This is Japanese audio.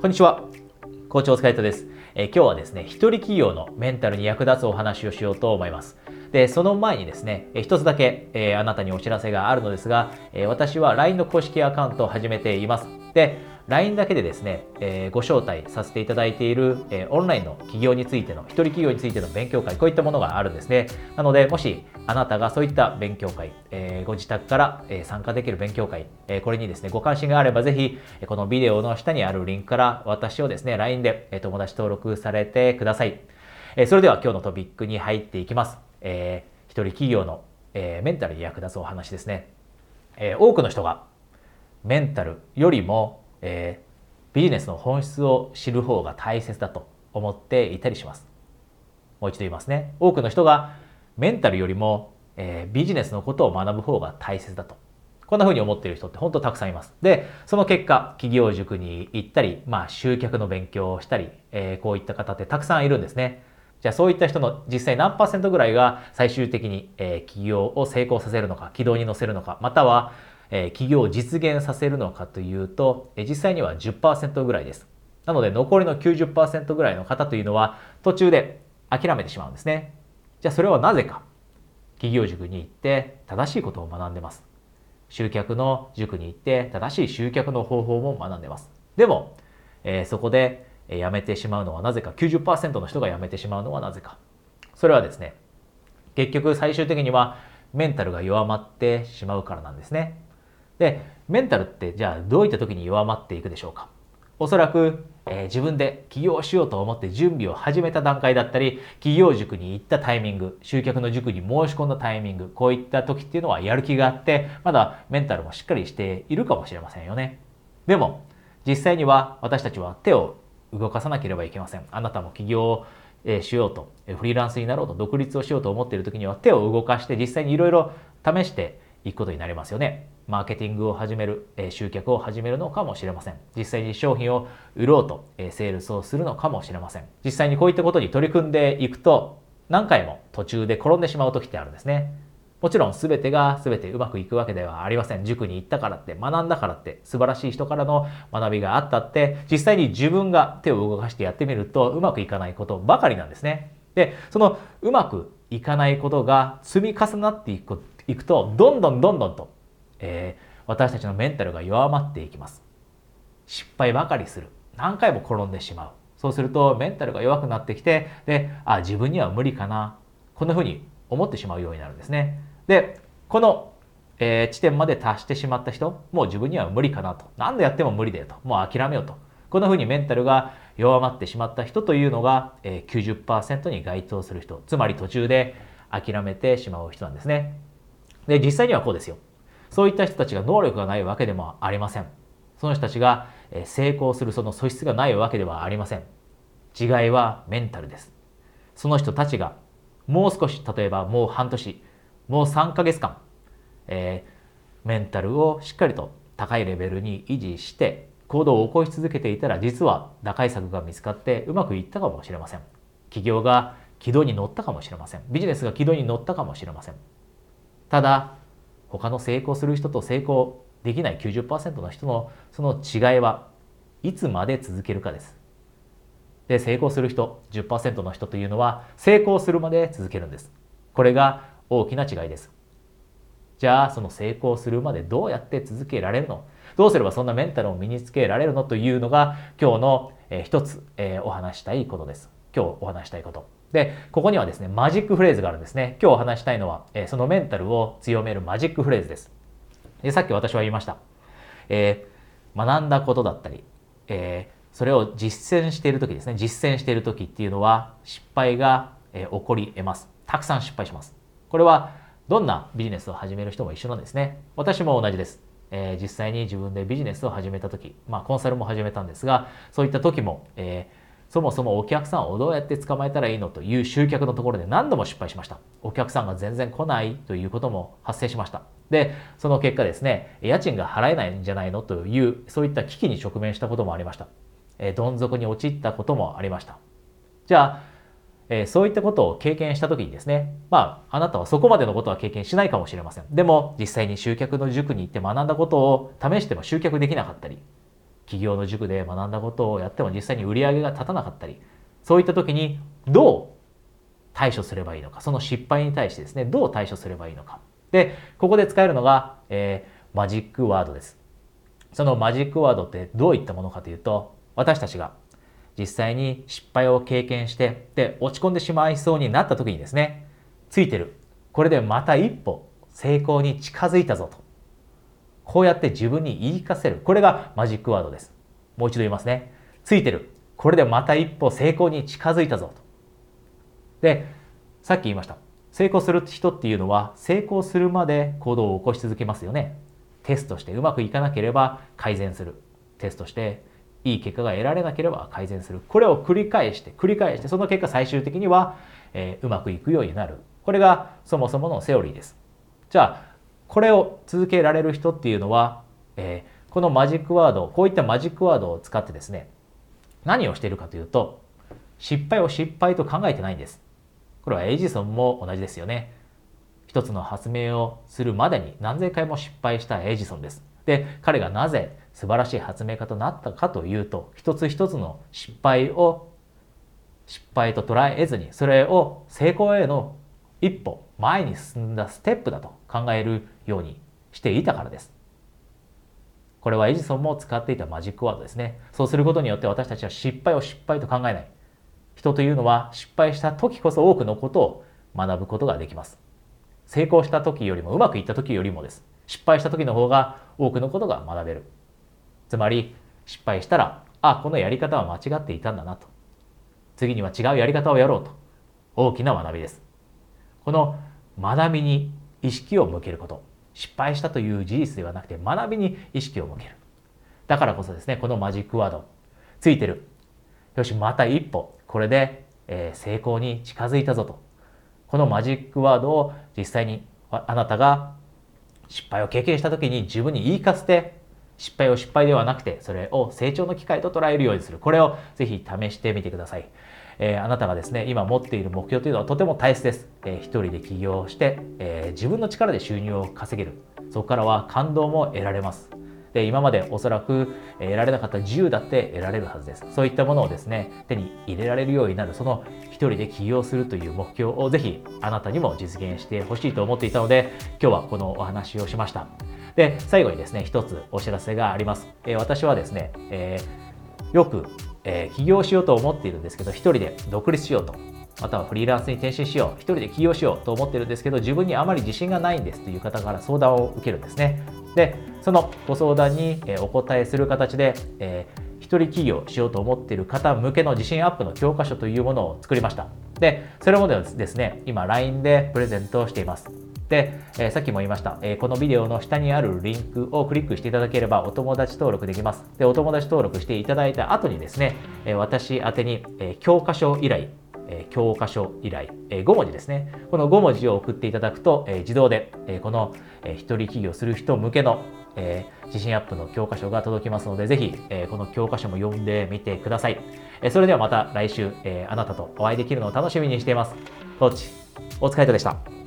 こんにちは。校長お疲れ様です。え、今日はですね、一人企業のメンタルに役立つお話をしようと思います。で、その前にですね、えー、一つだけ、え、あなたにお知らせがあるのですが、え私は LINE の公式アカウントを始めています。で、LINE だけでですね、えー、ご招待させていただいている、えー、オンラインの企業についての、一人企業についての勉強会、こういったものがあるんですね。なので、もしあなたがそういった勉強会、えー、ご自宅から、え参加できる勉強会、えこれにですね、ご関心があればぜひ、このビデオの下にあるリンクから私をですね、LINE で友達登録されてください。えそれでは今日のトピックに入っていきます。えー、一人企業の、えメンタルに役立つお話ですね。え多くの人がメンタルよりも、えビジネスの本質を知る方が大切だと思っていたりします。もう一度言いますね。多くの人がメンタルよりも、えー、ビジネスのことを学ぶ方が大切だと。こんな風に思っている人って本当たくさんいます。で、その結果、企業塾に行ったり、まあ集客の勉強をしたり、えー、こういった方ってたくさんいるんですね。じゃあそういった人の実際何パーセントぐらいが最終的に、えー、企業を成功させるのか、軌道に乗せるのか、またはえ企業を実現させるのかというと、え実際には10%ぐらいです。なので残りの90%ぐらいの方というのは途中で諦めてしまうんですね。じゃあそれはなぜか。企業塾に行って正しいことを学んでます。集客の塾に行って正しい集客の方法も学んでます。でも、えー、そこで辞めてしまうのはなぜか、90%の人が辞めてしまうのはなぜか。それはですね、結局最終的にはメンタルが弱まってしまうからなんですね。で、メンタルってじゃあどういった時に弱まっていくでしょうか？おそらく、えー、自分で起業しようと思って準備を始めた段階だったり、企業塾に行ったタイミング、集客の塾に申し込んだタイミング、こういった時っていうのはやる気があって、まだメンタルもしっかりしているかもしれませんよね。でも、実際には私たちは手を動かさなければいけません。あなたも起業をしようと、フリーランスになろうと、独立をしようと思っている時には手を動かして実際にいろいろ試していくことになりますよね。マーケティングを始める、え集客を始めるのかもしれません。実際に商品を売ろうと、えセールスをするのかもしれません。実際にこういったことに取り組んでいくと、何回も途中で転んでしまう時ってあるんですね。もちろん全てが全てうまくいくわけではありません。塾に行ったからって、学んだからって、素晴らしい人からの学びがあったって、実際に自分が手を動かしてやってみるとうまくいかないことばかりなんですね。で、そのうまくいかないことが積み重なっていくいくと、どんどんどんどんと、えー、私たちのメンタルが弱まっていきます。失敗ばかりする。何回も転んでしまう。そうするとメンタルが弱くなってきて、で、あ、自分には無理かな。こんな風に思ってしまうようになるんですね。で、この、えー、地点まで達してしまった人、もう自分には無理かなと。何度やっても無理だよと。もう諦めようと。こんな風にメンタルが弱まってしまった人というのが、えー、90%に該当する人。つまり途中で諦めてしまう人なんですね。で、実際にはこうですよ。そういった人たちが能力がないわけでもありません。その人たちが成功するその素質がないわけではありません。違いはメンタルです。その人たちがもう少し、例えばもう半年、もう3ヶ月間、えー、メンタルをしっかりと高いレベルに維持して行動を起こし続けていたら実は打開策が見つかってうまくいったかもしれません。企業が軌道に乗ったかもしれません。ビジネスが軌道に乗ったかもしれません。ただ、他の成功する人と成功できない90%の人のその違いはいつまで続けるかです。で、成功する人、10%の人というのは成功するまで続けるんです。これが大きな違いです。じゃあ、その成功するまでどうやって続けられるの？どうすればそんなメンタルを身につけられるの？というのが今日の、えー、一つ、えー、お話したいことです。今日お話したいこと。で、ここにはですね、マジックフレーズがあるんですね。今日お話したいのは、え、そのメンタルを強めるマジックフレーズです。でさっき私は言いました。えー、学んだことだったり、えー、それを実践している時ですね、実践している時っていうのは失敗が、え、起こり得ます。たくさん失敗します。これはどんなビジネスを始める人も一緒なんですね。私も同じです。えー、実際に自分でビジネスを始めた時、まあコンサルも始めたんですが、そういった時も、えーそもそもお客さんをどうやって捕まえたらいいのという集客のところで何度も失敗しました。お客さんが全然来ないということも発生しました。で、その結果ですね、家賃が払えないんじゃないのという、そういった危機に直面したこともありました。えどん底に陥ったこともありました。じゃあ、えそういったことを経験した時にですね、まあ、あなたはそこまでのことは経験しないかもしれません。でも、実際に集客の塾に行って学んだことを試しても集客できなかったり、企業の塾で学んだことをやっても実際に売り上げが立たなかったりそういった時にどう対処すればいいのかその失敗に対してですねどう対処すればいいのか。でここで使えるのが、えー、マジックワードです。そのマジックワードってどういったものかというと私たちが実際に失敗を経験してで落ち込んでしまいそうになった時にですねついてる。これでまた一歩成功に近づいたぞと。こうやって自分に言い聞かせる。これがマジックワードです。もう一度言いますね。ついてる。これでまた一歩成功に近づいたぞと。でさっき言いました。成功する人っていうのは成功するまで行動を起こし続けますよね。テストしてうまくいかなければ改善する。テストしていい結果が得られなければ改善する。これを繰り返して繰り返してその結果最終的には、えー、うまくいくようになる。これがそもそものセオリーです。じゃあこれを続けられる人っていうのは、えー、このマジックワードこういったマジックワードを使ってですね何をしているかというと失敗を失敗と考えてないんです。これはエジソンも同じですよね。一つの発明をするまでに何千回も失敗したエジソンです。で彼がなぜ素晴らしい発明家となったかというと一つ一つの失敗を失敗と捉えずにそれを成功への一歩前に進んだステップだと考えるようにしていたからです。これはエジソンも使っていたマジックワードですね。そうすることによって私たちは失敗を失敗と考えない。人というのは失敗した時こそ多くのことを学ぶことができます。成功した時よりもうまくいった時よりもです。失敗した時の方が多くのことが学べる。つまり失敗したら、あ、このやり方は間違っていたんだなと。次には違うやり方をやろうと。大きな学びです。この学びに意識を向けること。失敗したという事実ではなくて学びに意識を向ける。だからこそですねこのマジックワードついてる。よしまた一歩これで、え、成功に近づいたぞと。このマジックワードを実際にあなたが失敗を経験した時に自分に言い聞かせて失敗を失敗ではなくてそれを成長の機会と捉えるようにする。これをぜひ試してみてください。えー、あなたがですね今持っている目標というのはとても大切です、えー、一人で起業して、えー、自分の力で収入を稼げる。そこからは感動も得られます。で今までおそらく得られなかった自由だって得られるはずです。そういったものをですね手に入れられるようになる。その一人で起業するという目標をぜひあなたにも実現してほしいと思っていたので今日はこのお話をしました。で最後にですね一つお知らせがあります、え私はですね、えよくえー、起業しようと思っているんですけど、一人で独立しようと、またはフリーランスに転身しよう、一人で起業しようと思ってるんですけど、自分にあまり自信がないんですという方から相談を受けるんですね。で、そのご相談にお答えする形で、えー一人起業しようと思っている方向けの自信アップの教科書というものを作りました。で、それもですね、今 LINE でプレゼントしています。で、えー、さっきも言いました、えー、このビデオの下にあるリンクをクリックしていただければお友達登録できます。で、お友達登録していただいた後にですね、えー、私宛に、え教科書依頼、え教科書依頼、え5文字ですね。この5文字を送っていただくと、え自動で、えこの、え一人起業する人向けの、え自信アップの教科書が届きますので、ぜひ、えこの教科書も読んでみてください。えそれではまた来週、えあなたとお会いできるのを楽しみにしています。コーチ、お疲れ様でした。